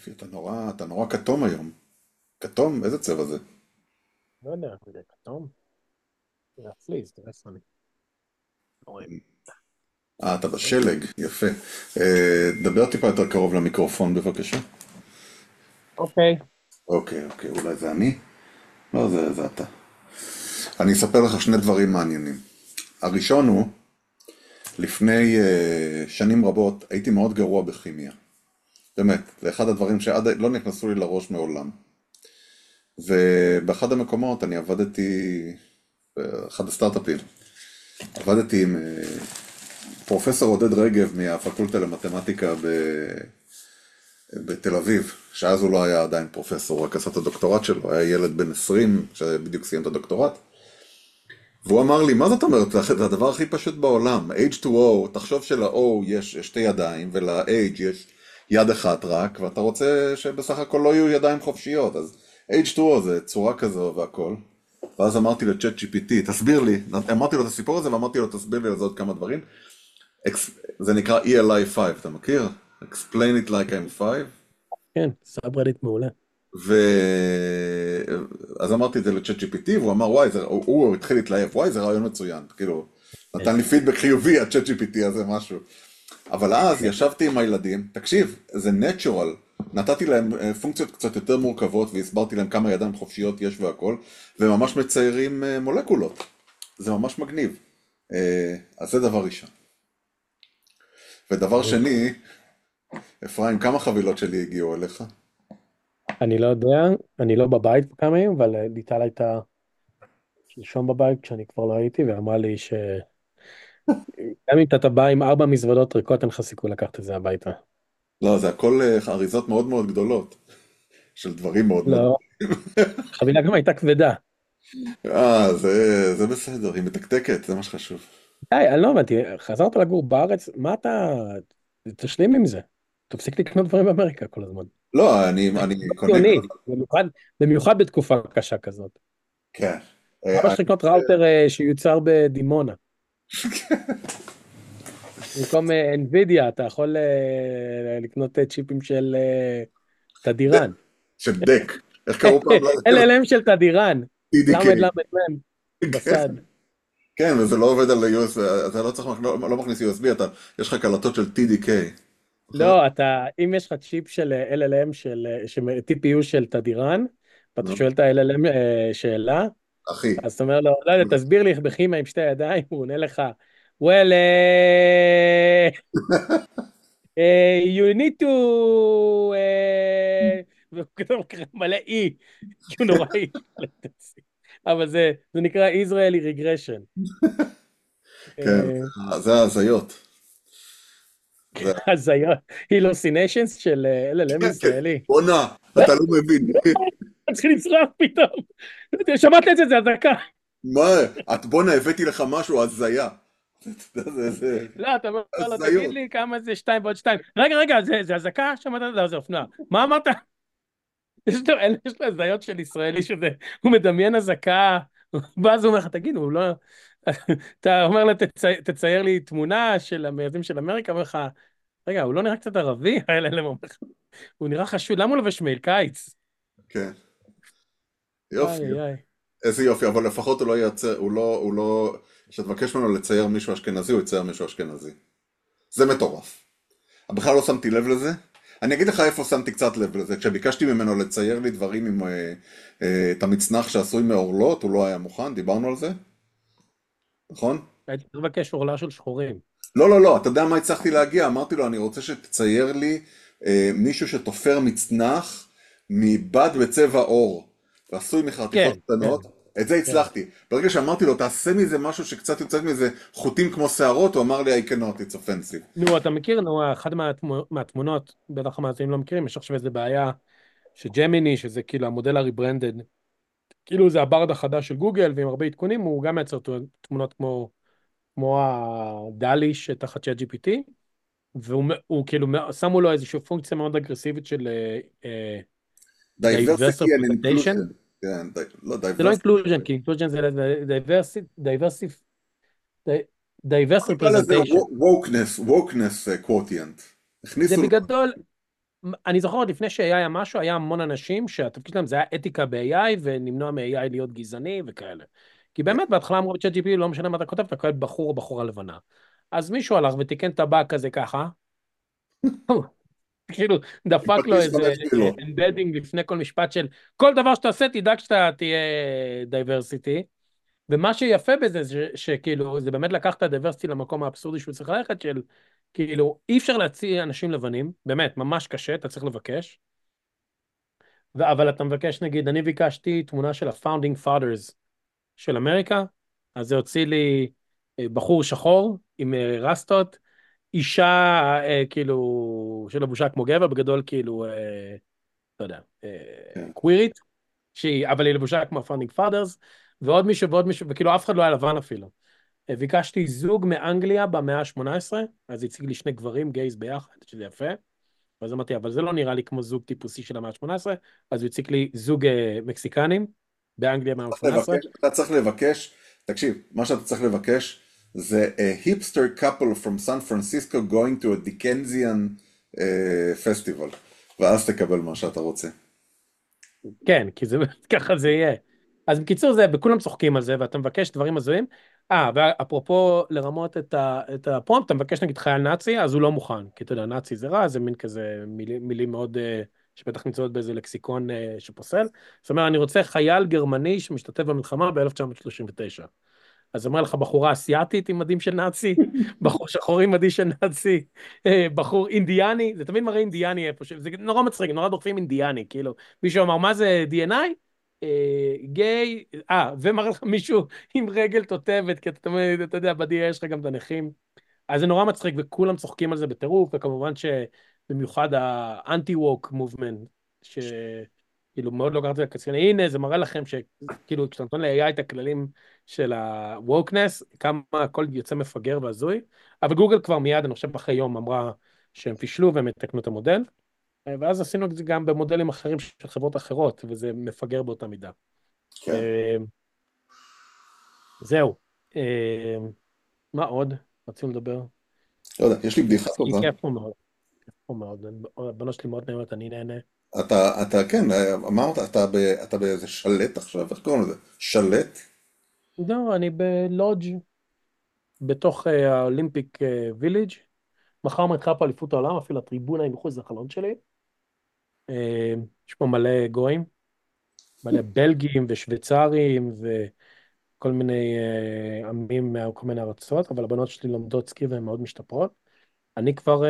יופי, אתה נורא, אתה נורא כתום היום. כתום? איזה צבע זה? לא יודע, זה כתום. זה הפליז, תראה איפה אני. אה, אתה בשלג, יפה. אה, דבר טיפה יותר קרוב למיקרופון בבקשה. אוקיי. אוקיי, אוקיי, אולי זה אני? לא, זה, זה אתה. אני אספר לך שני דברים מעניינים. הראשון הוא, לפני uh, שנים רבות הייתי מאוד גרוע בכימיה. באמת, זה אחד הדברים שעד לא נכנסו לי לראש מעולם. ובאחד המקומות אני עבדתי, באחד הסטארט-אפים, עבדתי עם uh, פרופסור עודד רגב מהפקולטה למתמטיקה ב... בתל אביב, שאז הוא לא היה עדיין פרופסור, רק עשה את הדוקטורט שלו, היה ילד בן 20 שבדיוק סיים את הדוקטורט. והוא אמר לי, מה זאת אומרת? זה הדבר הכי פשוט בעולם. H2O, תחשוב של-O יש שתי ידיים, ול-H יש יד אחת רק, ואתה רוצה שבסך הכל לא יהיו ידיים חופשיות, אז H2O זה צורה כזו והכל. ואז אמרתי לצ'אט GPT, תסביר לי, אמרתי לו את הסיפור הזה ואמרתי לו, תסביר לי על זה עוד כמה דברים. זה נקרא ELI 5, אתה מכיר? Explain it like I'm 5. כן, סאברדית מעולה. ו... אז אמרתי את זה לצ'אט GPT, והוא אמר, וואי, זה... הוא, הוא התחיל להתלהב, וואי, זה רעיון מצוין. כאילו, נתן לי פידבק חיובי, הצ'אט GPT הזה, משהו. אבל אז ישבתי עם הילדים, תקשיב, זה נטורל. נתתי להם אה, פונקציות קצת יותר מורכבות, והסברתי להם כמה ידיים חופשיות יש והכל, וממש מציירים אה, מולקולות. זה ממש מגניב. אה, אז זה דבר ראשון. ודבר שני, אפרים, כמה חבילות שלי הגיעו אליך? אני לא יודע, אני לא בבית כמה ימים, אבל ליטל הייתה שלשום בבית כשאני כבר לא הייתי, ואמרה לי ש... גם אם אתה בא עם ארבע מזוודות ריקות, אין לך סיכוי לקחת את זה הביתה. לא, זה הכל אה, אריזות מאוד מאוד גדולות, של דברים מאוד לא, מאוד... החבילה גם הייתה כבדה. אה, זה, זה בסדר, היא מתקתקת, זה מה שחשוב. די, אני לא הבנתי, חזרת לגור בארץ, מה אתה... תשלים עם זה. תפסיק לקנות דברים באמריקה כל הזמן. לא, אני, אני קונה... במיוחד, במיוחד בתקופה קשה כזאת. כן. למה אה, לקנות ראוטר אה, שיוצר בדימונה? במקום אה, NVIDIA אתה יכול אה, לקנות אה, צ'יפים של תדירן. של דק. איך קראו פעם? LLM של תדירן. TDK. בסד. כן, וזה לא עובד על ה-USB, אתה לא צריך, לא, לא מכניס USB, אתה, יש לך קלטות של TDK. לא, אתה, אם יש לך צ'יפ של LLM של, TPU של תדירן, ואתה. שואל את ה-LLM שאלה, אחי, אז אתה אומר לו, לא יודע, תסביר לי איך בכימיה עם שתי ידיים, הוא עונה לך, well, אה, אה, you need to... אה, והוא מלא אי, כי הוא נוראי. אבל זה, נקרא Israeli regression. כן, זה ההזיות. אה, הזיות, הילוסינשנס של אה, LLM כן, ישראלי. בואנה, אתה לא מבין. אתה צריך לצרוח פתאום. שמעת את זה, זה אזעקה. מה, את בואנה, הבאתי לך משהו, הזיה. לא, אתה אומר לו, הזיות. תגיד לי כמה זה שתיים ועוד שתיים. רגע, רגע, זה אזעקה? שמעת? לא, זה אופנוע. מה אמרת? יש לו הזיות של ישראלי שזה, הוא מדמיין אזעקה, ואז הוא אומר לך, תגיד, הוא לא... אתה אומר לו, "תצי- תצייר לי תמונה של המייסדים של אמריקה, אומר לך, רגע, הוא לא נראה קצת ערבי? הוא נראה חשוד, למה הוא לובש מעיל קיץ? כן. יופי. איזה יופי, אבל לפחות הוא לא ייצר, הוא לא, הוא לא, כשתבקש ממנו לצייר מישהו אשכנזי, הוא יצייר מישהו אשכנזי. זה מטורף. בכלל לא שמתי לב לזה. אני אגיד לך איפה שמתי קצת לב לזה. כשביקשתי ממנו לצייר לי דברים עם אה, אה, את המצנח שעשוי מעורלות, הוא לא היה מוכן, דיברנו על זה? נכון? הייתי צריך לבקש עורלה של שחורים. לא, לא, לא, אתה יודע מה הצלחתי להגיע? אמרתי לו, אני רוצה שתצייר לי אה, מישהו שתופר מצנח מבד בצבע עור, מחתיכות כן, קטנות. את זה הצלחתי. ברגע שאמרתי לו, תעשה מזה משהו שקצת יוצא מזה חוטים כמו שערות, הוא אמר לי, I cannot, it's offensive. נו, אתה מכיר, נו, אחת מהתמו- מהתמונות, בטח המאזינים לא מכירים, יש עכשיו איזה בעיה שג'מיני, שזה כאילו המודל ה-rebranded, כאילו זה הברנד החדש של גוגל, ועם הרבה עדכונים, הוא גם מייצר תמונות כמו, כמו ה-DALL-E שתחת ChatGPT, והוא כאילו, שמו לו איזושהי פונקציה מאוד אגרסיבית של... אה, diversity and inclusion. כן, לא זה לא. inclusion, כי inclusion זה נקרא לזה representation. wokeness, wokeness uh, quotient. זה הכניסו... בגדול, אני זוכר עוד לפני ש-AI היה משהו, היה המון אנשים שהתפקיד שלהם זה היה אתיקה ב-AI ולמנוע מ-AI להיות גזעני וכאלה. כי באמת בהתחלה אמרו ב-chat GPT, לא משנה מה אתה כותב, אתה כותב בחור או בחורה לבנה. אז מישהו הלך ותיקן את הבאג כזה ככה, כאילו דפק לו איזה אמבדינג לפני כל משפט של כל דבר שאתה עושה תדאג שאתה תהיה diversity. ומה שיפה בזה זה שכאילו זה באמת לקח את ה-diversity למקום האבסורדי שהוא צריך ללכת של כאילו אי אפשר להציע אנשים לבנים באמת ממש קשה אתה צריך לבקש. אבל אתה מבקש נגיד אני ביקשתי תמונה של ה-founding fathers של אמריקה אז זה הוציא לי אה, בחור שחור עם אה, רסטות אישה אה, כאילו שלבושה כמו גבר בגדול כאילו אה, לא יודע אה, כן. קווירית שהיא אבל היא לבושה כמו founding fathers ועוד מישהו ועוד מישהו וכאילו אף אחד לא היה לבן אפילו. אה, ביקשתי זוג מאנגליה במאה ה-18 אז הציג לי שני גברים gays ביחד שזה יפה. ואז אמרתי אבל זה לא נראה לי כמו זוג טיפוסי של המאה ה-18 אז הוא הציג לי זוג אה, מקסיקנים באנגליה במאה ה-18. אתה צריך לבקש תקשיב מה שאתה צריך לבקש זה a hipster couple from San Francisco going to a Dickensian uh, festival, ואז תקבל מה שאתה רוצה. כן, כי זה, ככה זה יהיה. אז בקיצור זה, וכולם צוחקים על זה, ואתה מבקש דברים הזויים. אה, ואפרופו לרמות את, ה, את הפרומפט, אתה מבקש נגיד חייל נאצי, אז הוא לא מוכן, כי אתה יודע, נאצי זה רע, זה מין כזה מילים, מילים מאוד, uh, שבטח נמצאות באיזה לקסיקון uh, שפוסל. זאת אומרת, אני רוצה חייל גרמני שמשתתף במלחמה ב-1939. אז אומר לך בחורה אסיאתית עם מדים של נאצי, בחור שחור עם מדים של נאצי, אה, בחור אינדיאני, זה תמיד מראה אינדיאני איפה, זה נורא מצחיק, נורא דוחפים אינדיאני, כאילו, מישהו אמר מה זה D&I? אה, גיי, אה, ומראה לך מישהו עם רגל תותבת, כי אתה תמיד, אתה יודע, ב-DA יש לך גם את הנכים. אז זה נורא מצחיק וכולם צוחקים על זה בטירוף, וכמובן שבמיוחד האנטי-ווק מובמנט, כאילו מאוד לא קראתי לקצין, הנה זה מראה לכם שכאילו כשאתה נותן ל-AI את הכללים של ה-wokeness, כמה הכל יוצא מפגר והזוי, אבל גוגל כבר מיד, אני חושב אחרי יום אמרה שהם פישלו והם יתקנו את המודל, ואז עשינו את זה גם במודלים אחרים של חברות אחרות, וזה מפגר באותה מידה. כן. אה, זהו. אה, מה עוד? רצינו לדבר. לא יודע, יש לי בדיחה טובה. כיף פה מאוד. כיף פה מאוד. הבנות שלי מאוד נהנות, אני נהנה. אתה, אתה, כן, אמרת, אתה, ב, אתה באיזה שלט עכשיו, איך קוראים לזה? שלט? לא, אני בלודג' בתוך אה, האולימפיק ויליג'. מחר מתחילה פה אליפות העולם, אפילו הטריבונה היא מחוץ לחלון שלי. אה, יש פה מלא גויים, מלא בלגים ושוויצרים וכל מיני אה, עמים מכל מיני ארצות, אבל הבנות שלי לומדות סקי והן מאוד משתפרות. אני כבר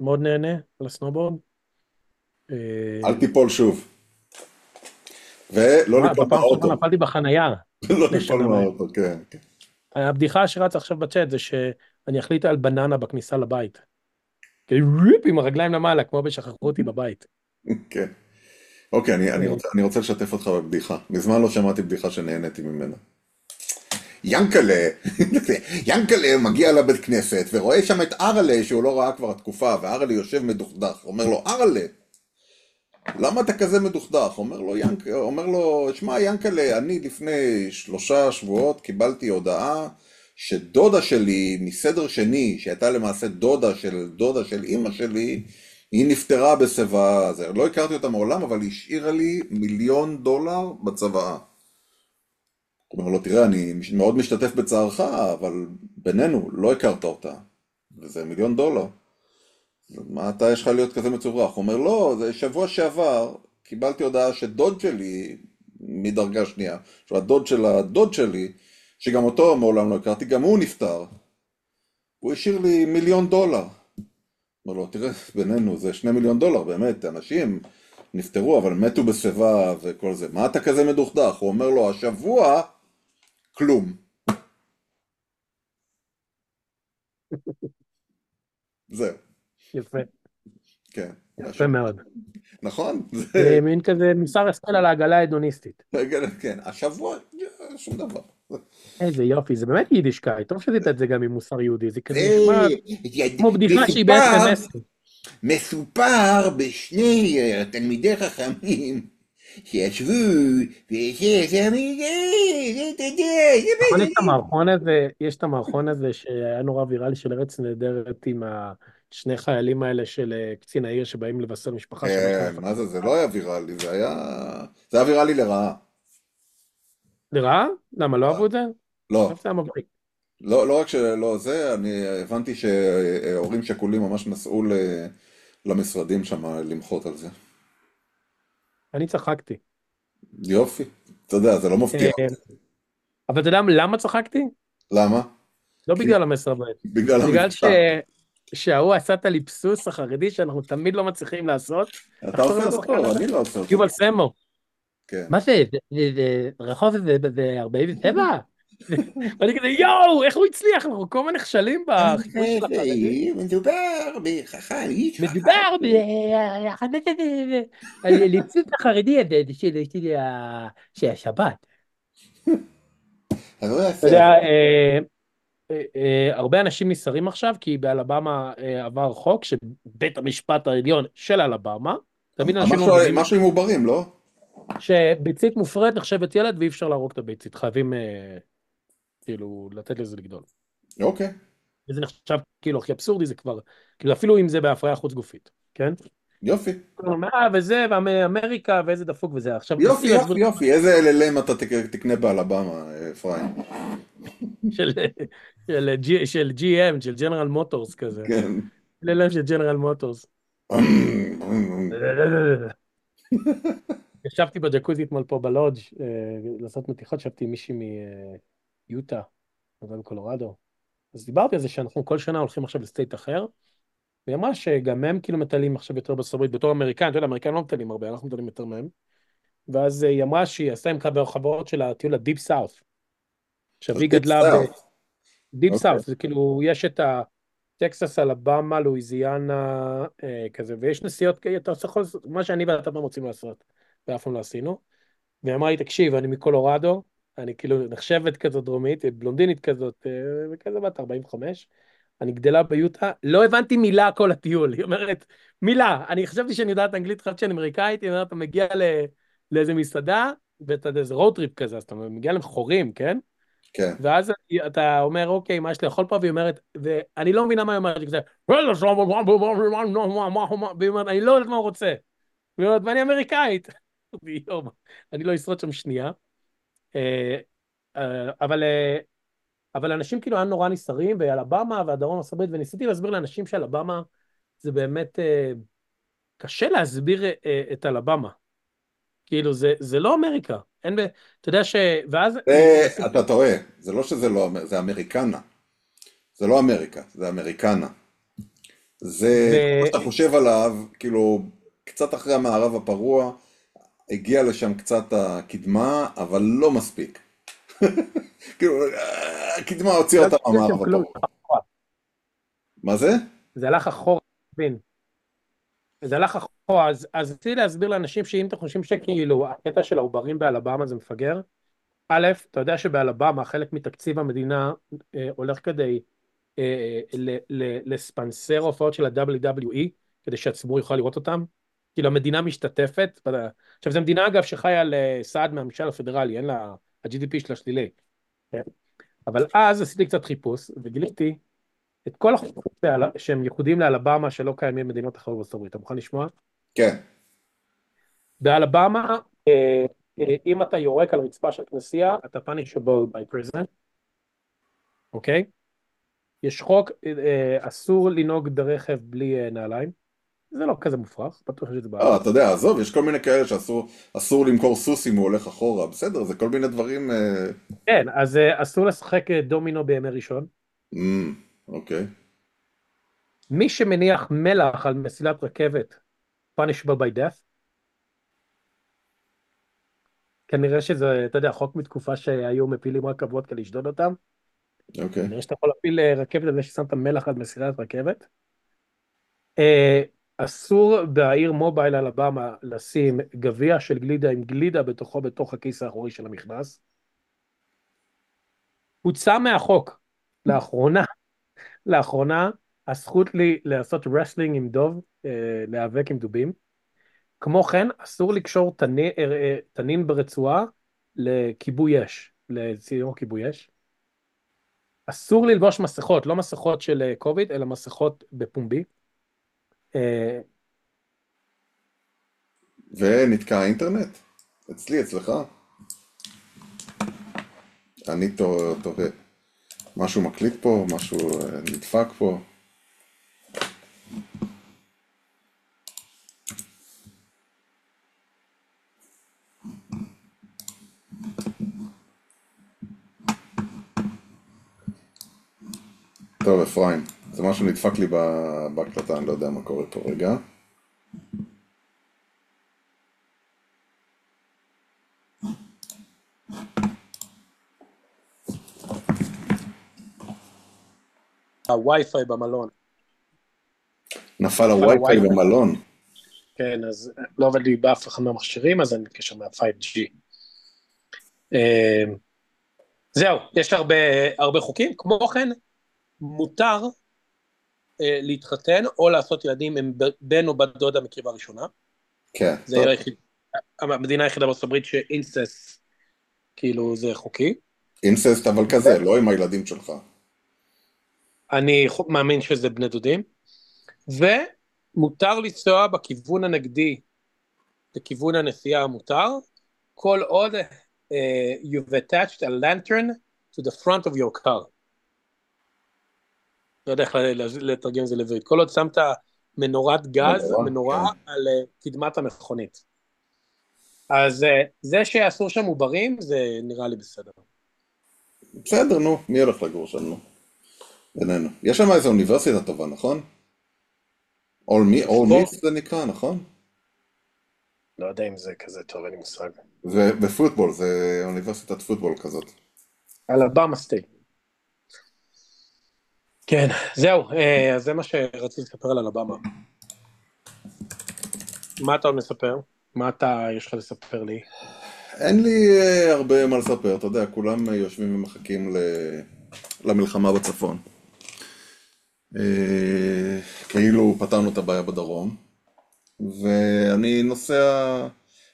מאוד נהנה על הסנובורד. אל תיפול שוב. ולא ליפול באוטו. נפלתי בחנייה. לא ליפול באוטו, כן, כן. הבדיחה שרצה עכשיו בצ'אט זה שאני אחליט על בננה בכניסה לבית. עם הרגליים למעלה, כמו בשכחו אותי בבית. כן. אוקיי, אני רוצה לשתף אותך בבדיחה. מזמן לא שמעתי בדיחה שנהניתי ממנה. ינקלה, ינקלה מגיע לבית כנסת ורואה שם את ארלה שהוא לא ראה כבר תקופה, וארלה יושב מדוכדך, אומר לו, ארלה, למה אתה כזה מדוכדך? אומר לו, ינק, אומר לו, שמע ינקלה, אני לפני שלושה שבועות קיבלתי הודעה שדודה שלי מסדר שני, שהייתה למעשה דודה של דודה של אימא שלי, היא נפטרה בשיבה, לא הכרתי אותה מעולם, אבל היא השאירה לי מיליון דולר בצוואה. הוא אומר לו, תראה, אני מאוד משתתף בצערך, אבל בינינו, לא הכרת אותה. וזה מיליון דולר. מה אתה יש לך להיות כזה מצוברח? הוא אומר, לא, זה שבוע שעבר, קיבלתי הודעה שדוד שלי, מדרגה שנייה, שהוא הדוד של הדוד שלי, שגם אותו מעולם לא הכרתי, גם הוא נפטר. הוא השאיר לי מיליון דולר. אומר לו, תראה, בינינו זה שני מיליון דולר, באמת, אנשים נפטרו, אבל מתו בשיבה וכל זה. מה אתה כזה מדוכדך? הוא אומר לו, השבוע, כלום. זהו. יפה. כן. יפה מאוד. נכון? זה מין כזה מוסר השכל על העגלה ההדוניסטית. כן, השבוע, שום דבר. איזה יופי, זה באמת יידישקאי, טוב שזית את זה גם עם מוסר יהודי, זה כזה נשמע כמו בדיחה שהיא בעצם מסר. מסופר בשני תלמידי חכמים שישבו וזה, יש את המערכון הזה שהיה נורא ויראלי של ארץ נהדרת עם ה... שני חיילים האלה של אה, קצין העיר שבאים לבשר משפחה של כן, מה זה, זה לא היה ויראלי, זה היה... זה היה ויראלי לרעה. לרעה? למה, לא אהבו את זה? לא, חשבתי היה מבריק. לא, לא רק שלא זה, אני הבנתי שהורים שכולים ממש נסעו למשרדים שם למחות על זה. אני צחקתי. יופי, אתה יודע, זה לא מפתיע. אה, אבל אתה יודע למה צחקתי? למה? לא בגלל המסר הבעייתי. בגלל. המבטא. שההוא עשה את הליפסוס החרדי שאנחנו תמיד לא מצליחים לעשות. אתה עושה אותו, אני לא עושה אותו. יובל סמו. כן. מה זה? רחוב זה זה 47? ואני כזה יואו, איך הוא הצליח? אנחנו כל הזמן נכשלים בחיפוש של החרדים. מדובר בחכם, איש מדובר בליפסוס החרדי הזה של- השבת. אתה יודע, אה, אה, אה, הרבה אנשים נסערים עכשיו כי באלבמה אה, עבר חוק שבית המשפט העליון של אלבמה, תמיד אנשים מבינים משהו עם עוברים, לא? שביצית מופרית נחשבת ילד ואי אפשר להרוג את הביצית, חייבים אה, כאילו לתת לזה לגדול. אוקיי. וזה נחשב כאילו הכי אבסורדי זה כבר, כאילו אפילו אם זה בהפריה חוץ גופית, כן? יופי. אה, וזה, ואמריקה, ואיזה דפוק וזה, עכשיו... יופי, תעשי יופי, יופי. איזה LLM אתה תק- תקנה באלבמה, אפרים? של, של, של GM, של ג'נרל מוטורס כזה. כן. ללם של ג'נרל מוטורס. ישבתי בג'קוזי אתמול פה בלודג' אה, לעשות מתיחות, ישבתי עם מישהי מיוטה, אבל מקולורדו. אז דיברתי על זה שאנחנו כל שנה הולכים עכשיו ל-state אחר, והיא אמרה שגם הם כאילו מטיילים עכשיו יותר בארצות הברית, בתור אמריקאים, אתה יודע, אמריקאים לא מטיילים הרבה, אנחנו מטיילים יותר מהם. ואז אה, היא אמרה שהיא עשתה עם חברות של הטיול ה-Deep South. עכשיו היא גדלה ב... Deep אוקיי. South, זה כאילו, יש את הטקסס, אלבמה, לואיזיאנה, אה, כזה, ויש נסיעות, אתה עושה כל, מה שאני ואתה פעם רוצים לעשות, ואף פעם לא עשינו. והיא אמרה לי, תקשיב, אני מקולורדו, אני כאילו נחשבת כזאת דרומית, בלונדינית כזאת, אה, וכזה בת 45, אני גדלה ביוטה, לא הבנתי מילה כל הטיול, היא אומרת, מילה, אני חשבתי שאני יודעת אנגלית, חשבתי שאני אמריקאית, היא אומרת, אתה מגיע ל, לאיזה מסעדה, ואתה יודע, זה road trip כזה, אז אתה מגיע לחורים, כן? כן. ואז אתה אומר, אוקיי, מה יש לאכול פה? והיא אומרת, ואני לא מבינה מה היא אומרת, היא כזה, והיא אומרת, אני לא יודעת מה הוא רוצה. והיא אומרת, ואני אמריקאית. אני לא אשרוד שם שנייה. אה, אה, אבל, אה, אבל אנשים כאילו היה נורא נסערים, ואלבמה והדרום ארצות הברית, וניסיתי להסביר לאנשים שאלבמה זה באמת אה, קשה להסביר אה, את אלבמה. כאילו, זה, זה לא אמריקה. אין ב... אתה יודע ש... ואז... זה, אתה טועה, זה לא שזה לא, אמר- זה אמריקנה. זה לא אמריקה, זה אמריקנה. זה, ו- כמו שאתה חושב עליו, כאילו, קצת אחרי המערב הפרוע, הגיע לשם קצת הקדמה, אבל לא מספיק. כאילו, הקדמה הוציאה אותה מהמערב. מה זה? זה הלך אחורה, מבין? זה הלך אחורה, אז, אז רציתי להסביר לאנשים שאם אתם חושבים שכאילו הקטע של העוברים באלבמה זה מפגר, א', אתה יודע שבאלבמה חלק מתקציב המדינה אה, הולך כדי אה, ל, ל, לספנסר הופעות של ה-WWE, כדי שהציבור יוכל לראות אותם. כאילו המדינה משתתפת, עכשיו זו מדינה אגב שחיה על אה, סעד מהממשל הפדרלי, אין לה, ה-GDP שלה שלילי. כן? אבל אז עשיתי קצת חיפוש וגיליתי את כל החוקים שהם ייחודיים לאלבמה שלא קיימים במדינות אחרות בארצות הברית. אתה מוכן לשמוע? כן. באלבמה, אה, אה, אם אתה יורק על רצפה של כנסייה, אתה punishable by prison, אוקיי? יש חוק, אה, אסור לנהוג ברכב בלי נעליים. זה לא כזה מופרך, בטוח שזה בעיה. אתה יודע, עזוב, יש כל מיני כאלה שאסור אסור למכור סוס אם הוא הולך אחורה, בסדר, זה כל מיני דברים... אה, כן, אז אה, אסור לשחק אה, דומינו בימי ראשון. אמ, אוקיי. מי שמניח מלח על מסילת רכבת, punishable by death. כנראה שזה, אתה יודע, חוק מתקופה שהיו מפילים רכבות כדי לשדוד אותם. אוקיי. כנראה שאתה יכול להפיל אה, רכבת על זה ששמת מלח על מסילת רכבת. אה, אסור בעיר מובייל אלבמה לשים גביע של גלידה עם גלידה בתוכו בתוך הכיס האחורי של המכנס. הוצא מהחוק לאחרונה, לאחרונה הזכות לי לעשות wrestling עם דוב, אה, להיאבק עם דובים. כמו כן, אסור לקשור תני- אה, אה, תנין ברצועה לכיבוי אש, לצינור כיבוי אש. אסור ללבוש מסכות, לא מסכות של אה, קוביד, אלא מסכות בפומבי. אה, ונתקע האינטרנט. אצלי, אצלך. אני תוהה. משהו מקליט פה, משהו אה, נדפק פה. טוב, אפרים, זה משהו נדפק לי בהקלטה, אני לא יודע מה קורה פה רגע. הווי-פיי במלון. נפל הווי-פיי. במלון. כן, אז לא עובד לי באף אחד מהמכשירים, אז אני מתקשר מה-5G. אה, זהו, יש הרבה, הרבה חוקים. כמו כן, מותר להתחתן או לעשות ילדים עם בן או בת דודה מקריבה ראשונה. כן, זה. היחיד, המדינה היחידה בארצות הברית שאינסס, כאילו, זה חוקי. אינססט אבל כזה, לא עם הילדים שלך. אני מאמין שזה בני דודים. ומותר לנסוע בכיוון הנגדי לכיוון הנסיעה המותר, כל עוד uh, you've attached a lantern to the front of your car. לא יודע איך לתרגם את זה לעברית. כל עוד שמת מנורת גז, מנורה, מנורה כן. על uh, קדמת המכונית. אז uh, זה שאסור שם עוברים, זה נראה לי בסדר. בסדר, נו, מי הולך לגור שם, נו? בינינו. יש שם איזו אוניברסיטה טובה, נכון? All me, all me זה נקרא, נכון? לא יודע אם זה כזה טוב, אין לי מושג. זה בפוטבול, זה אוניברסיטת פוטבול כזאת. אלבמה סטייט. כן, זהו, אה, אז זה מה שרציתי לספר על אלבמה. מה אתה עוד מספר? מה אתה, יש לך לספר לי? אין לי אה, הרבה מה לספר, אתה יודע, כולם יושבים ומחכים ל... למלחמה בצפון. אה, כאילו פתרנו את הבעיה בדרום, ואני נוסע,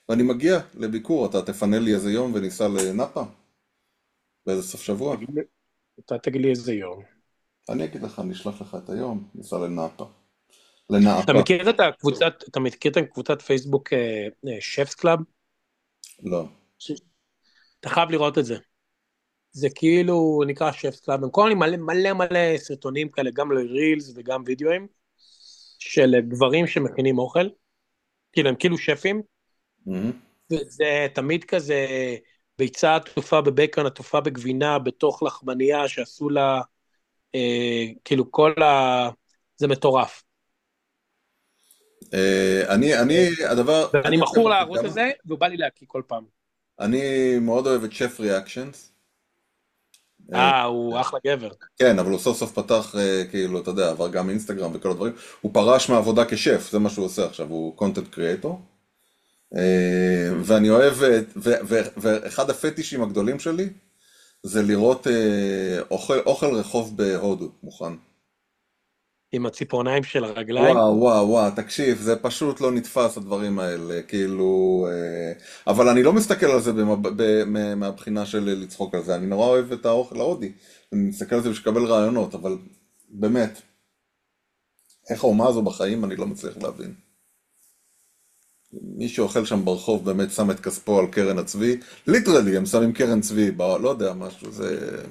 ואני מגיע לביקור, אתה תפנה לי איזה יום וניסע לנאפה? באיזה סוף שבוע? אתה תגיד לי איזה יום. אני אגיד לך, אני אשלח לך את היום, ניסע לנאפה. לנאפה. אתה מכיר את הקבוצת, אתה מכיר את הקבוצת פייסבוק Chefs Club? לא. אתה חייב לראות את זה. זה כאילו נקרא Chefs Club, הם כל מלא מלא מלא סרטונים כאלה, גם reels וגם וידאוים, של גברים שמכינים אוכל, כאילו הם כאילו שפים, מהמם. זה תמיד כזה ביצה עטופה בבקון, עטופה בגבינה, בתוך לחמניה שעשו לה, אה, כאילו כל ה... זה מטורף. אה, אני, אני, הדבר... ואני מכור לערוץ הזה, והוא בא לי להקיא כל פעם. אני מאוד אוהב את שף ריאקשנס. אה, הוא אחלה גבר. כן, אבל הוא סוף סוף פתח, אה, כאילו, אתה יודע, עבר גם אינסטגרם וכל הדברים. הוא פרש מעבודה כשף, זה מה שהוא עושה עכשיו, הוא קונטנט קריאטור. ואני אוהב, ואחד הפטישים הגדולים שלי, זה לראות אה, אוכל, אוכל רחוב בהודו, מוכן. עם הציפורניים של הרגליים. וואו, וואו, וואו, תקשיב, זה פשוט לא נתפס הדברים האלה, כאילו... אה, אבל אני לא מסתכל על זה במב... ב... מה- מהבחינה של לצחוק על זה, אני נורא אוהב את האוכל ההודי. אני מסתכל על זה בשביל לקבל רעיונות, אבל באמת, איך האומה הזו בחיים, אני לא מצליח להבין. מי שאוכל שם ברחוב באמת שם את כספו על קרן הצבי, ליטרלי, הם שמים קרן צבי, ב... לא יודע, משהו, זה...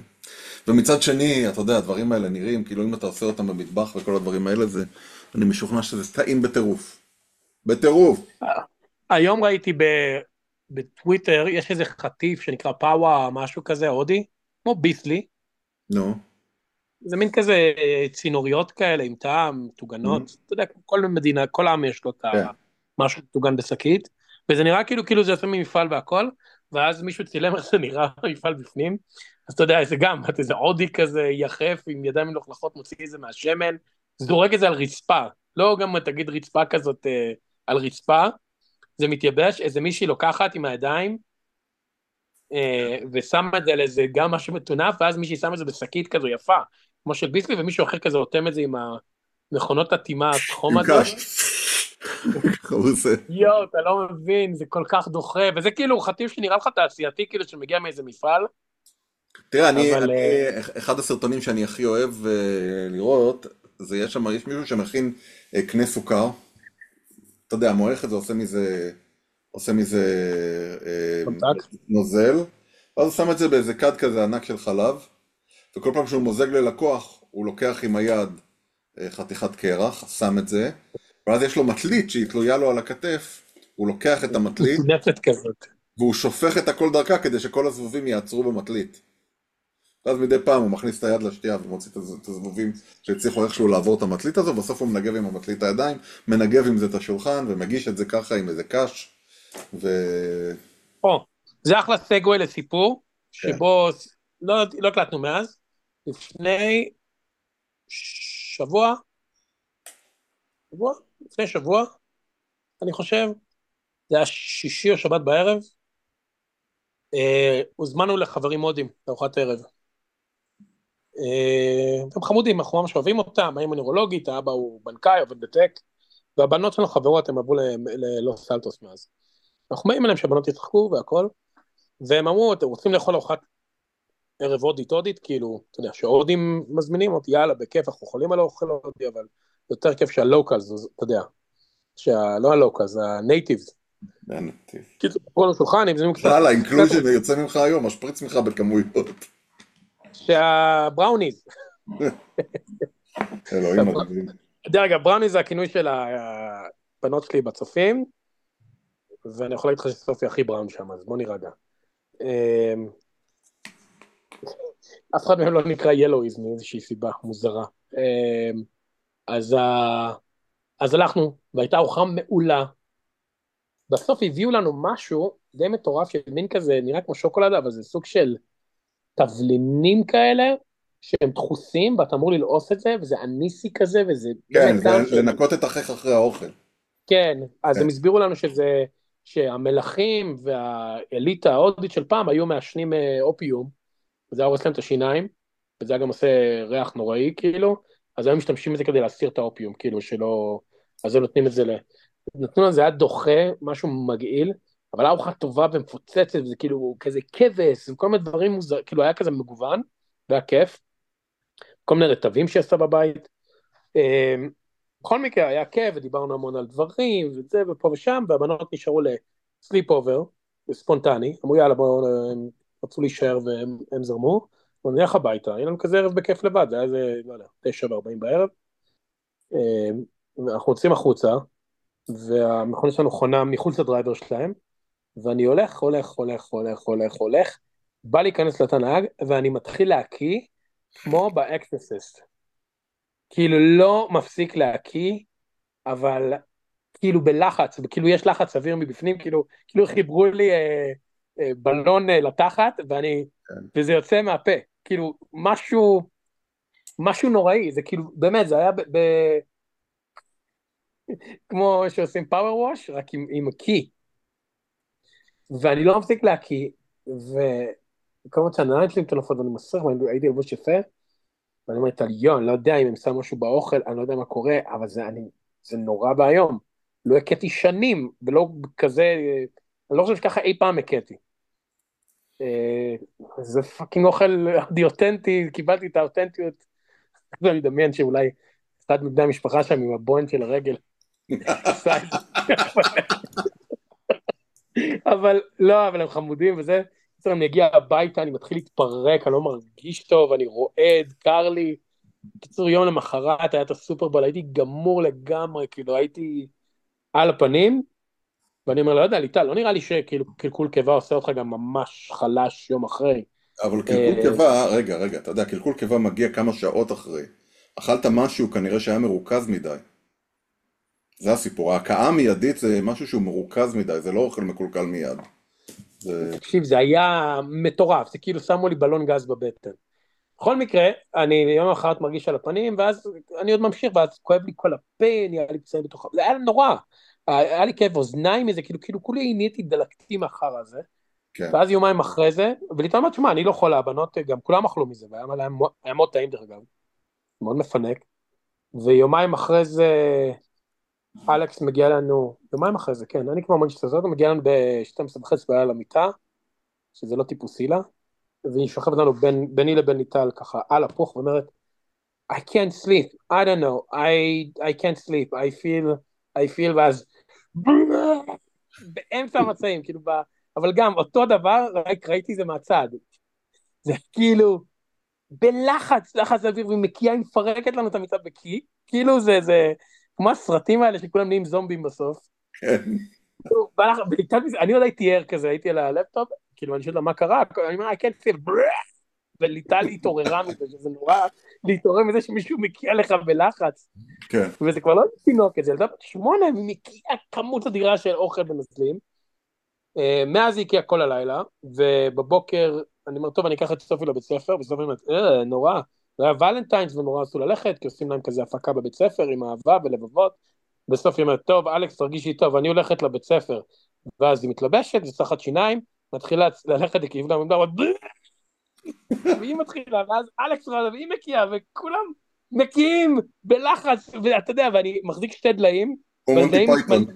ומצד שני, אתה יודע, הדברים האלה נראים, כאילו אם אתה עושה אותם במטבח וכל הדברים האלה, זה... אני משוכנע שזה טעים בטירוף. בטירוף. היום ראיתי ב... בטוויטר, יש איזה חטיף שנקרא פאווה, משהו כזה, הודי, כמו ביסלי. נו. זה מין כזה אה, צינוריות כאלה עם טעם, מטוגנות, אתה יודע, כל מדינה, כל עם יש לו את כן. ה... משהו מטוגן בשקית, וזה נראה כאילו כאילו זה יוצא ממפעל והכל, ואז מישהו צילם איך זה נראה המפעל בפנים, אז אתה יודע, זה גם, איזה הודי כזה יחף עם ידיים מלוכלכות, מוציא את זה מהשמן, זורק את זה על רצפה, לא גם תגיד רצפה כזאת אה, על רצפה, זה מתייבש, איזה מישהי לוקחת עם הידיים, אה, ושמה את זה על איזה גם משהו מטונף, ואז מישהי שמה את זה בשקית כזו יפה, כמו של ביסלי, ומישהו אחר כזה אוטם את זה עם המכונות הטימה, החום עם יואו, אתה לא מבין, זה כל כך דוחה, וזה כאילו חטיף שנראה לך תעשייתי, כאילו שמגיע מאיזה מפעל. תראה, אני, אבל, אני, אה, אחד הסרטונים שאני הכי אוהב אה, לראות, זה יש שם, יש מישהו שמכין אה, קנה סוכר, אתה יודע, מועך את זה, עושה מזה, עושה מזה. נוזל, ואז הוא שם את זה באיזה כד כזה ענק של חלב, וכל פעם שהוא מוזג ללקוח, הוא לוקח עם היד חתיכת קרח, שם את זה, ואז יש לו מטלית שהיא תלויה לו על הכתף, הוא לוקח את המטלית. והוא שופך את הכל דרכה כדי שכל הזבובים יעצרו במטלית. ואז מדי פעם הוא מכניס את היד לשתייה ומוציא את הז- את הזבובים שהצליחו איכשהו לעבור את המטלית הזו, בסוף הוא מנגב עם המטלית הידיים, מנגב עם זה את השולחן ומגיש את זה ככה עם איזה קש. ו... או, זה אחלה סגווי לסיפור, כן. שבו לא לא הקלטנו מאז, לפני שבוע, שבוע? לפני שבוע, אני חושב, זה היה שישי או שבת בערב, אה, הוזמנו לחברים הודים לארוחת ערב. אה, הם חמודים, אנחנו ממש אוהבים אותם, האמא נוירולוגית, האבא הוא בנקאי, עובד בטק, והבנות שלנו חברות, הם עברו ל-Los Altos מאז. אנחנו באים אליהם שהבנות ישחקו והכל, והם אמרו, אתם רוצים לאכול ארוחת ערב הודית הודית, כאילו, אתה יודע, שההודים מזמינים אותי, יאללה, בכיף, אנחנו יכולים על האוכל הודי, אבל יותר כיף שה-locals, אתה יודע. לא ה-locals, ה-natives, קיצור, כל השולחן, אם זה קצת, יאללה, inclusion יוצא ממך היום, משפריץ ממך בכמויות. שה-brownies, אלוהים אדירים. דרך אגב, בראוניז זה הכינוי של הבנות שלי בצופים, ואני יכול להגיד לך שסופי הכי בראון שם, אז בוא נירגע. אמ, אף אחד מהם לא נקרא ילואיז מאיזושהי סיבה מוזרה. אז, ה- אז הלכנו, והייתה ארוחה מעולה. בסוף הביאו לנו משהו די מטורף של מין כזה, נראה כמו שוקולדה, אבל זה סוג של תבלינים כאלה, שהם דחוסים, ואתה אמור ללעוס את זה, וזה אניסי כזה, וזה... כן, זה של- לנקות את החייך אחרי האוכל. כן, אז כן. הם הסבירו לנו שזה, שהמלכים והאליטה ההודית של פעם היו מעשנים אה, אופיום, וזה היה הורס להם את השיניים, וזה היה גם עושה ריח נוראי כאילו, אז היו משתמשים בזה כדי להסיר את האופיום, כאילו שלא, אז הם נותנים את זה ל... נתנו לנו, זה היה דוחה, משהו מגעיל, אבל ארוחה טובה ומפוצצת, וזה כאילו כזה כבש, וכל מיני דברים מוזר, כאילו היה כזה מגוון, והיה כיף. כל מיני רטבים שהיא עשתה בבית. אה, בכל מקרה היה כיף ודיברנו המון על דברים וזה ופה ושם והבנות נשארו ל-sleepover, ספונטני, אמרו יאללה בואו, הם רצו להישאר והם הם זרמו, בואו נלך הביתה, היה לנו כזה ערב בכיף לבד, זה היה איזה, לא יודע, תשע וארבעים בערב, אה, ואנחנו יוצאים החוצה, והמכונית שלנו חונה מחוץ ל-driveway שלהם, ואני הולך, הולך, הולך, הולך, הולך, הולך, בא להיכנס לתא נהג, ואני מתחיל להקיא כמו ב-Exorcist. כאילו לא מפסיק להקיא, אבל כאילו בלחץ, כאילו יש לחץ אוויר מבפנים, כאילו, כאילו חיברו לי אה, אה, בלון אה, לתחת, ואני, כן. וזה יוצא מהפה, כאילו משהו, משהו נוראי, זה כאילו, באמת, זה היה ב... ב כמו שעושים פאוור וואש, רק עם, עם הקי. ואני לא מפסיק להקיא, וכל הזמן שהנעליים שלי מטונפות ואני מסריח, והייתי לבוש יפה, ואני אומר, יו, אני לא יודע אם הם שמו משהו באוכל, אני לא יודע מה קורה, אבל זה, אני, זה נורא ואיום. לא הכיתי שנים, ולא כזה, אני לא חושב שככה אי פעם הכיתי. אה, זה fucking אוכל די אותנטי, קיבלתי את האותנטיות, ואני מדמיין שאולי אחד מבני המשפחה שם עם הבוהן של הרגל. אבל לא, אבל הם חמודים וזה. בסדר, אני אגיע הביתה, אני מתחיל להתפרק, אני לא מרגיש טוב, אני רועד, קר לי. בקיצור, יום למחרת היה את ה-Super Bowl, הייתי גמור לגמרי, כאילו הייתי על הפנים, ואני אומר, לא יודע, ליטל, לא נראה לי שכאילו קלקול קיבה עושה אותך גם ממש חלש יום אחרי. אבל קלקול אה, קיבה, רגע, רגע, אתה יודע, קלקול קיבה מגיע כמה שעות אחרי. אכלת משהו כנראה שהיה מרוכז מדי. זה הסיפור, ההכאה המיידית זה משהו שהוא מרוכז מדי, זה לא אוכל מקולקל מיד. זה... תקשיב, זה היה מטורף, זה כאילו שמו לי בלון גז בבטן. בכל מקרה, אני יום אחרת מרגיש על הפנים, ואז אני עוד ממשיך, ואז כואב לי כל הפה, נהיה לי פצעים בתוך... זה היה נורא. היה לי כאב אוזניים מזה, כאילו, כאילו כולי נהייתי דלקתי מאחר הזה. כן. ואז יומיים אחרי זה, וליטל אמרת, שמע, אני לא חולה, הבנות גם כולם אכלו מזה, והיה היה, היה מאוד טעים דרך אגב, מאוד מפנק. ויומיים אחרי זה, אלכס מגיע לנו, יומיים אחרי זה, כן, אני כבר מרגיש את הזאת, מגיע לנו ב-12 וחצי בעיה למיטה, שזה לא טיפוסי לה, והיא שוכבת לנו בין, ביני לבין ליטל ככה על הפוך, ואומרת, I can't sleep. I don't know. I I can't sleep. I feel I feel ואז באמצע המצעים, כאילו, ב... אבל גם אותו דבר, רק ראיתי זה מהצד. זה כאילו בלחץ, לחץ אוויר, ומקיאה היא מפרקת לנו את המצעד בקי, כאילו זה, זה כמו הסרטים האלה שכולם נהיים זומבים בסוף. כאילו, אני עוד הייתי ער כזה, הייתי על הלפטופ, כאילו אני שואל לה מה קרה, אני אומר, feel, וליטל התעוררה מזה, שזה נורא להתעורר מזה שמישהו מקיע לך בלחץ. כן. וזה כבר לא תינוקת, זה ילדה בת שמונה, היא מקיאה כמות אדירה של אוכל ונזלים. אה, מאז היא הקיאה כל הלילה, ובבוקר אני אומר, טוב, אני אקח את סופי לבית ספר, בסוף אני אומר, אה, נורא. זה היה ולנטיינס ונורא עשו ללכת, כי עושים להם כזה הפקה בבית ספר עם אהבה ולבבות. בסוף היא אומרת, טוב, אלכס, תרגישי טוב, אני הולכת לבית ספר. ואז היא מתלבשת, וצחת שיניים, מתחילה ללכת לכיוון המדבר, והיא מתחילה, ואז אלכס רעדה, והיא מקיאה, וכולם מקיאים בלחץ, ואתה יודע, ואני מחזיק שתי דליים, והדליים מתמלאים,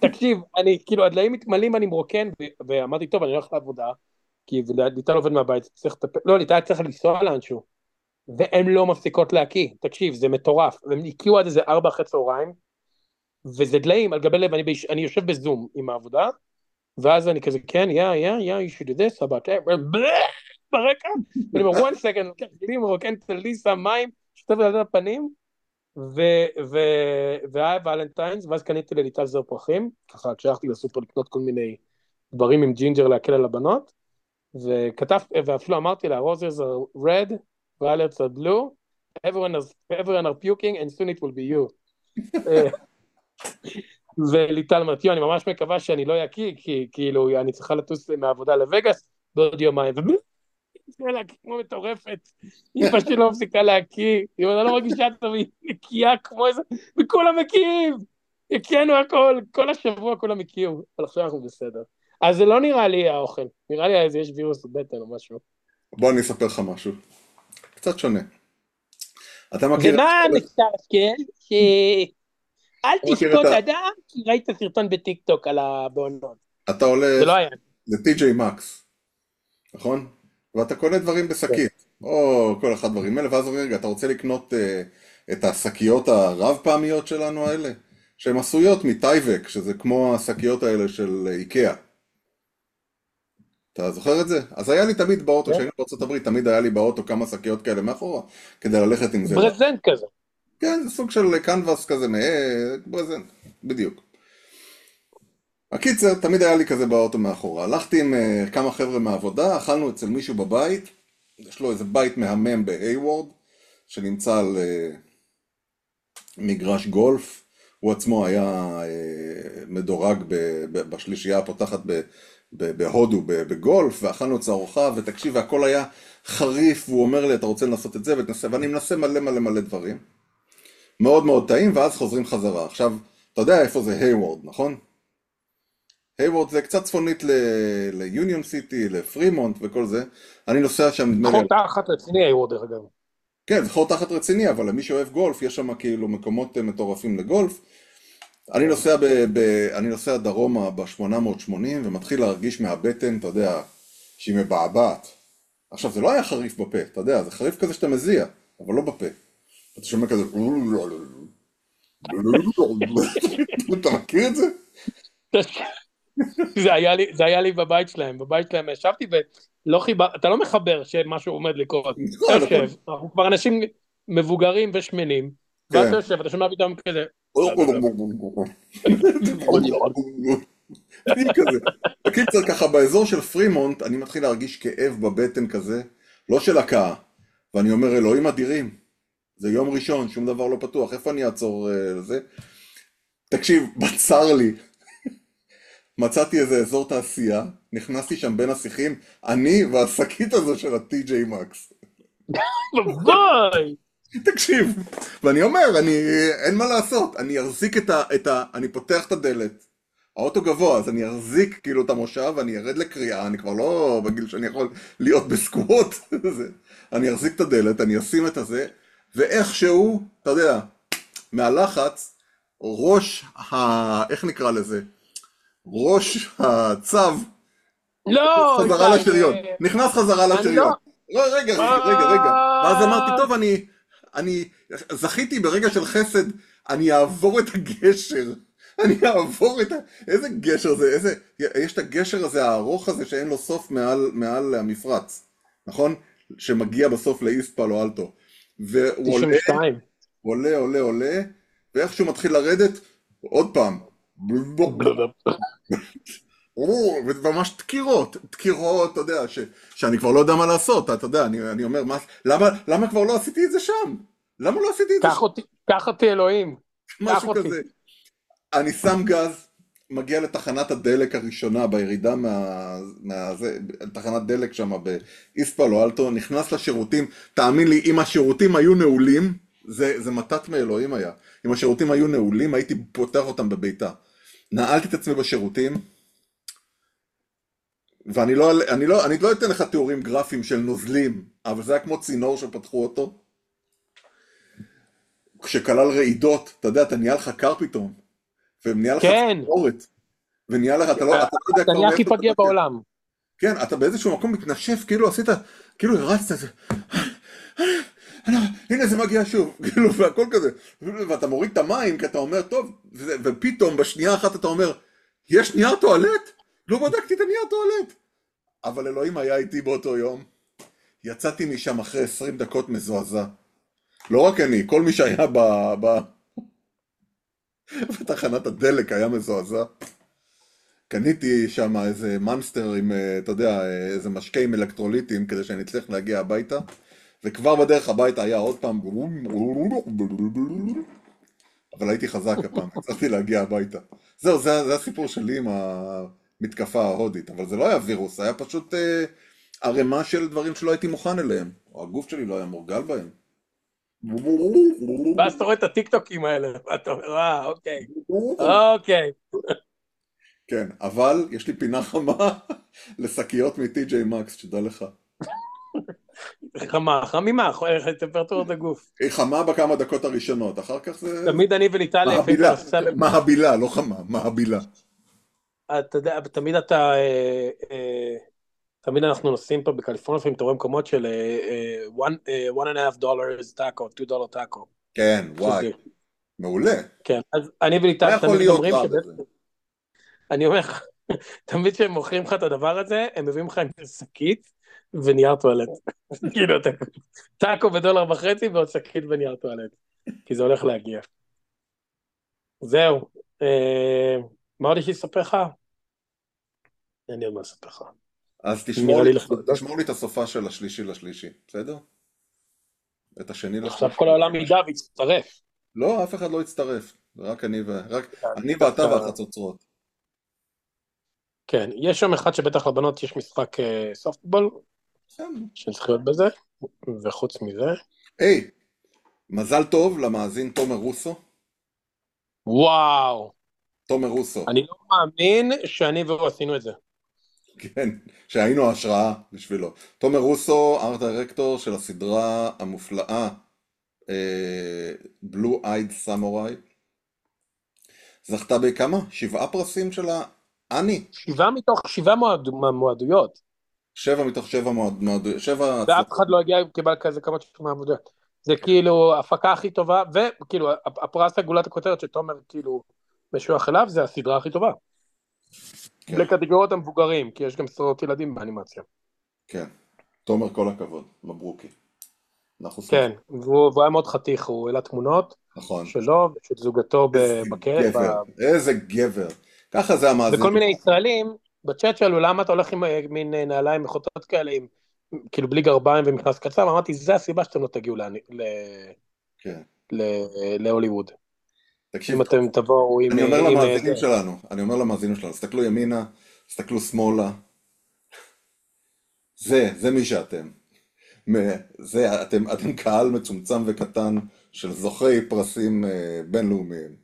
תקשיב, אני, כאילו, הדליים מתמלאים, אני מרוקן, ואמרתי, טוב, אני הולך לעבודה, כי ליטל עובד מהבית, צריך לטפל, לא, ליטל צריך לנסוע לאנשהו, והן לא מפסיקות להקיא, תקשיב, זה מטורף, הם הקיאו עד איזה ארבע אחרי צהריים, וזה דליים על גבי לב, אני, ביש, אני יושב בזום עם העבודה, ואז אני כזה, כן, יא, יא, יא, you should do this, about that, ברקע, ואני אומר, one second, לוקח כלים, מרוקן את הלי, שם מים, שוטף על הפנים, והיה ולנטיינס, ואז קניתי לליטל זר פרחים, ככה כשהלכתי לסופר לקנות כל מיני דברים עם ג'ינג'ר להקל על הבנות, וכתב, ואפילו אמרתי לה, roses are red, violets are blue, everyone, is, everyone are puking and soon it will be you. וליטל אמרת, יו, אני ממש מקווה שאני לא אקיא, כי כאילו אני צריכה לטוס מהעבודה לווגאס בעוד יומיים, היא להקיא כמו מטורפת, היא פשוט לא מפסיקה להקיא, היא לא מרגישה טוב, היא נקייה כמו איזה, וכולם מקיאים, הקיינו הכל, כל השבוע כולם הקיאו, אבל עכשיו אנחנו בסדר. אז זה לא נראה לי האוכל, נראה לי איזה יש וירוס בבטן או משהו. בוא אני אספר לך משהו, קצת שונה. אתה מכיר... ומה מסתכל? ש... אל תשקוט אדם, כי ראית סרטון בטיק טוק על הבעונות. אתה עולה... זה לא היה. לטי.ג'יי מקס, נכון? ואתה קונה דברים בשקית, או כל אחד דברים האלה, ואז רגע, אתה רוצה לקנות uh, את השקיות הרב פעמיות שלנו האלה? שהן עשויות מטייבק, שזה כמו השקיות האלה של איקאה. אתה זוכר את זה? אז היה לי תמיד באוטו, כשהיינו בארצות הברית, תמיד היה לי באוטו כמה שקיות כאלה מאחורה, כדי ללכת עם זה. ברזנט כזה. כן, זה סוג של קנבס כזה, ברזנט, בדיוק. הקיצר, תמיד היה לי כזה באוטו מאחורה. הלכתי עם uh, כמה חבר'ה מהעבודה, אכלנו אצל מישהו בבית, יש לו איזה בית מהמם בהיוורד, שנמצא על uh, מגרש גולף. הוא עצמו היה uh, מדורג ב, ב, בשלישייה הפותחת בהודו בגולף, ואכלנו אצל ארוחה, ותקשיב, והכל היה חריף, והוא אומר לי, אתה רוצה לנסות את זה, ותנסה, ואני מנסה מלא מלא מלא דברים. מאוד מאוד טעים, ואז חוזרים חזרה. עכשיו, אתה יודע איפה זה היוורד, נכון? היוורד זה קצת צפונית ליוניון סיטי, לפרימונט וכל זה. אני נוסע שם, נדמה לי... חור תחת רציני היוורד דרך אגב. כן, זה חור תחת רציני, אבל למי שאוהב גולף, יש שם כאילו מקומות מטורפים לגולף. אני נוסע, ב, ב, אני נוסע דרומה ב-880 ומתחיל להרגיש מהבטן, אתה יודע, שהיא מבעבעת. עכשיו, זה לא היה חריף בפה, אתה יודע, זה חריף כזה שאתה מזיע, אבל לא בפה. אתה שומע כזה... אתה מכיר את זה? זה היה לי, זה היה לי בבית שלהם, בבית שלהם ישבתי ולא חיבר, אתה לא מחבר שמשהו עומד לקרות, אתה יושב, אנחנו כבר אנשים מבוגרים ושמנים, ואתה יושב, אתה שומע פתאום כזה. בקיצר ככה באזור של פרימונט אני מתחיל להרגיש כאב בבטן כזה, לא של הקאה, ואני אומר אלוהים אדירים, זה יום ראשון, שום דבר לא פתוח, איפה אני אעצור לזה? תקשיב, בצר לי, מצאתי איזה אזור תעשייה, נכנסתי שם בין השיחים, אני והשקית הזו של הטי.ג'יי מקס. ביי! תקשיב, ואני אומר, אני, אין מה לעשות, אני אחזיק את ה, את ה... אני פותח את הדלת, האוטו גבוה, אז אני אחזיק כאילו את המושב, אני ארד לקריאה, אני כבר לא בגיל שאני יכול להיות בסקווט, אני אחזיק את הדלת, אני אשים את הזה, ואיכשהו, אתה יודע, מהלחץ, ראש ה... איך נקרא לזה? ראש הצו לא, חזרה לשריון, נכנס חזרה לשריון. לא, רגע, רגע, רגע, ואז אמרתי, טוב, אני אני זכיתי ברגע של חסד, אני אעבור את הגשר. אני אעבור את ה... איזה גשר זה? איזה... יש את הגשר הזה הארוך הזה שאין לו סוף מעל, מעל המפרץ, נכון? שמגיע בסוף לאיסט פלו אלטו. והוא עולה, 92. עולה, עולה, עולה, ואיך שהוא מתחיל לרדת, עוד פעם. וממש דקירות, דקירות, אתה יודע, ש, שאני כבר לא יודע מה לעשות, אתה יודע, אני, אני אומר, מה, למה, למה כבר לא עשיתי את זה שם? למה לא עשיתי את זה שם? אותי, קח אותי אלוהים. משהו אותי. כזה. אני שם גז, מגיע לתחנת הדלק הראשונה בירידה מה... מה זה, תחנת דלק שם באיסט פאלו אלטו, נכנס לשירותים, תאמין לי, אם השירותים היו נעולים, זה, זה מתת מאלוהים היה. אם השירותים היו נעולים, הייתי פותח אותם בביתה. נעלתי את עצמי בשירותים, ואני לא, אני לא, אני לא אתן לך תיאורים גרפיים של נוזלים, אבל זה היה כמו צינור שפתחו אותו. כשכלל רעידות, אתה יודע, אתה נהיה לך קר פתאום. ונהיה לך כן. צמרמורת. ונהיה לך, אתה לא, אתה לא יודע אתה נהיה הכי פגיע אתה- בעולם. כן, אתה באיזשהו מקום מתנשף, כאילו עשית, כאילו הרצת את זה. הנה זה מגיע שוב, כאילו, והכל כזה. ואתה מוריד את המים, כי אתה אומר, טוב, ופתאום בשנייה אחת אתה אומר, יש נייר טואלט? לא בדקתי את הנייר טואלט. אבל אלוהים היה איתי באותו יום. יצאתי משם אחרי 20 דקות מזועזע. לא רק אני, כל מי שהיה ב... ב... בתחנת הדלק היה מזועזע. קניתי שם איזה מאנסטר עם, אה, אתה יודע, אה, איזה משקה עם אלקטרוליטים כדי שאני אצליח להגיע הביתה וכבר בדרך הביתה היה עוד פעם אבל הייתי חזק הפעם, הצלחתי להגיע הביתה. זהו, זה, זה הסיפור שלי עם המתקפה ההודית, אבל זה לא היה וירוס, היה פשוט אה, ערימה של דברים שלא הייתי מוכן אליהם, או הגוף שלי לא היה מורגל בהם. ואז אתה רואה את הטיקטוקים האלה, ואתה אומר, אה, אוקיי, אוקיי. כן, אבל יש לי פינה חמה לשקיות מטי.ג'יי מקס, שתדע לך. חמה, חמימה, איך טמפרטורת הגוף. היא חמה בכמה דקות הראשונות, אחר כך זה... תמיד אני וליטל מהבילה, לא חמה, מהבילה. אתה יודע, תמיד אתה, אה, אה, תמיד אנחנו נוסעים פה בקליפורניה, לפעמים אתה רואה מקומות של אה, אה, one אה, one and a half dollars טאקו, two dollar טאקו. כן, וואי, מעולה. כן, אז אני וליטל תמיד אומרים שבעצם, בזה? אני אומר לך, תמיד כשהם מוכרים לך את הדבר הזה, הם מביאים לך שקית ונייר טואלט. כאילו, טאקו בדולר וחצי ועוד שקית ונייר טואלט. כי זה הולך להגיע. זהו. אה, מה עוד יש לי לספר לך? אין לי עוד מה לספר לך. אז תשמור לי. תשמור לי את הסופה של השלישי לשלישי, בסדר? את השני לשלישי. עכשיו כל העולם ידע ויצטרף. לא, אף אחד לא יצטרף. רק אני ו... רק אני ואתה והחצוצרות. כן, יש יום אחד שבטח לבנות יש משחק אה, סופטבול, כן. שצריך להיות בזה, וחוץ מזה, היי, מזל טוב למאזין תומר רוסו. וואו, תומר רוסו. אני לא מאמין שאני והוא עשינו את זה. כן, שהיינו השראה בשבילו. תומר רוסו, ארט דירקטור של הסדרה המופלאה בלו אייד סמוראי. זכתה בכמה? שבעה פרסים של האני. שבעה מתוך שבעה מועד- מועדויות, שבע מתוך שבע מועד... מועד... שבע... ואף אחד לא הגיע קיבל כזה כמה מועדויות. זה כאילו ההפקה הכי טובה, וכאילו הפרס הגולת הכותרת שתומר כאילו משוייך אליו, זה הסדרה הכי טובה. כן. לקטגוריות המבוגרים, כי יש גם סדרות ילדים באנימציה. כן. תומר, כל הכבוד. מברוקי. אנחנו כן, והוא והוא היה מאוד חתיך, הוא העלה תמונות נכון. שלו ושל זוגתו בכלא, איזה גבר. ככה זה המאזין. וכל מיני ישראלים בצ'אט שאלו למה אתה הולך עם אה, מין אה, נעליים מחוטות כאלה, עם כאילו בלי גרביים ומכנס קצר, אמרתי זה הסיבה שאתם לא תגיעו לאני- ל- כן. תקשיב, אם אתם תבואו עם... אני אומר עם, אה, למאזינים זה. שלנו, אני אומר למאזינים שלנו, תסתכלו ימינה, תסתכלו שמאלה. זה, זה מי שאתם. זה, אתם, אתם קהל מצומצם וקטן של זוכי פרסים אה, בינלאומיים.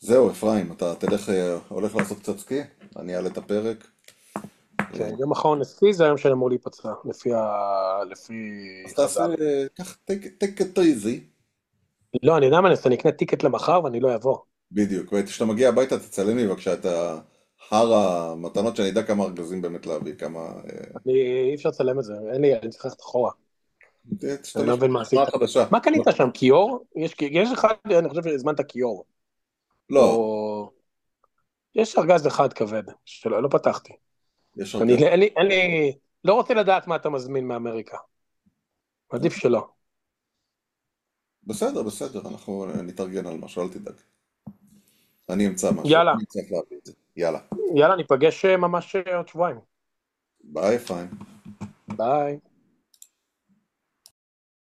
זהו, אפרים, אתה תלך, אה, הולך לעשות קצת סקי? אני אעלה את הפרק. כן, יום אחרון לסקי זה היום שאני אמור להיפצע, לפי ה... לפי... אז תעשה, חז"ל. אה, קח, take it easy. לא, אני יודע מה אני אקנה טיקט למחר ואני לא אבוא. בדיוק, וכשאתה מגיע הביתה תצלם לי בבקשה את ההר המתנות, שאני אדע כמה ארגזים באמת להביא, כמה... אה, אני אי אפשר לצלם את זה, אין לי, אני צריך ללכת אחורה. אני לא מבין מה עשית. קנית שם? כיור? יש אחד, אני חושב שהזמנת כיור. לא, יש ארגז אחד כבד, שלא לא פתחתי. יש אני, הרבה. אין לי, אין לי, לא רוצה לדעת מה אתה מזמין מאמריקה. עדיף שלא. בסדר, בסדר, אנחנו נתארגן על משהו, אל תדאג. אני אמצא משהו. יאללה. אני צריך להביא את זה. יאללה. יאללה, ניפגש אה, ממש אה, עוד שבועיים. ביי, פיין. ביי.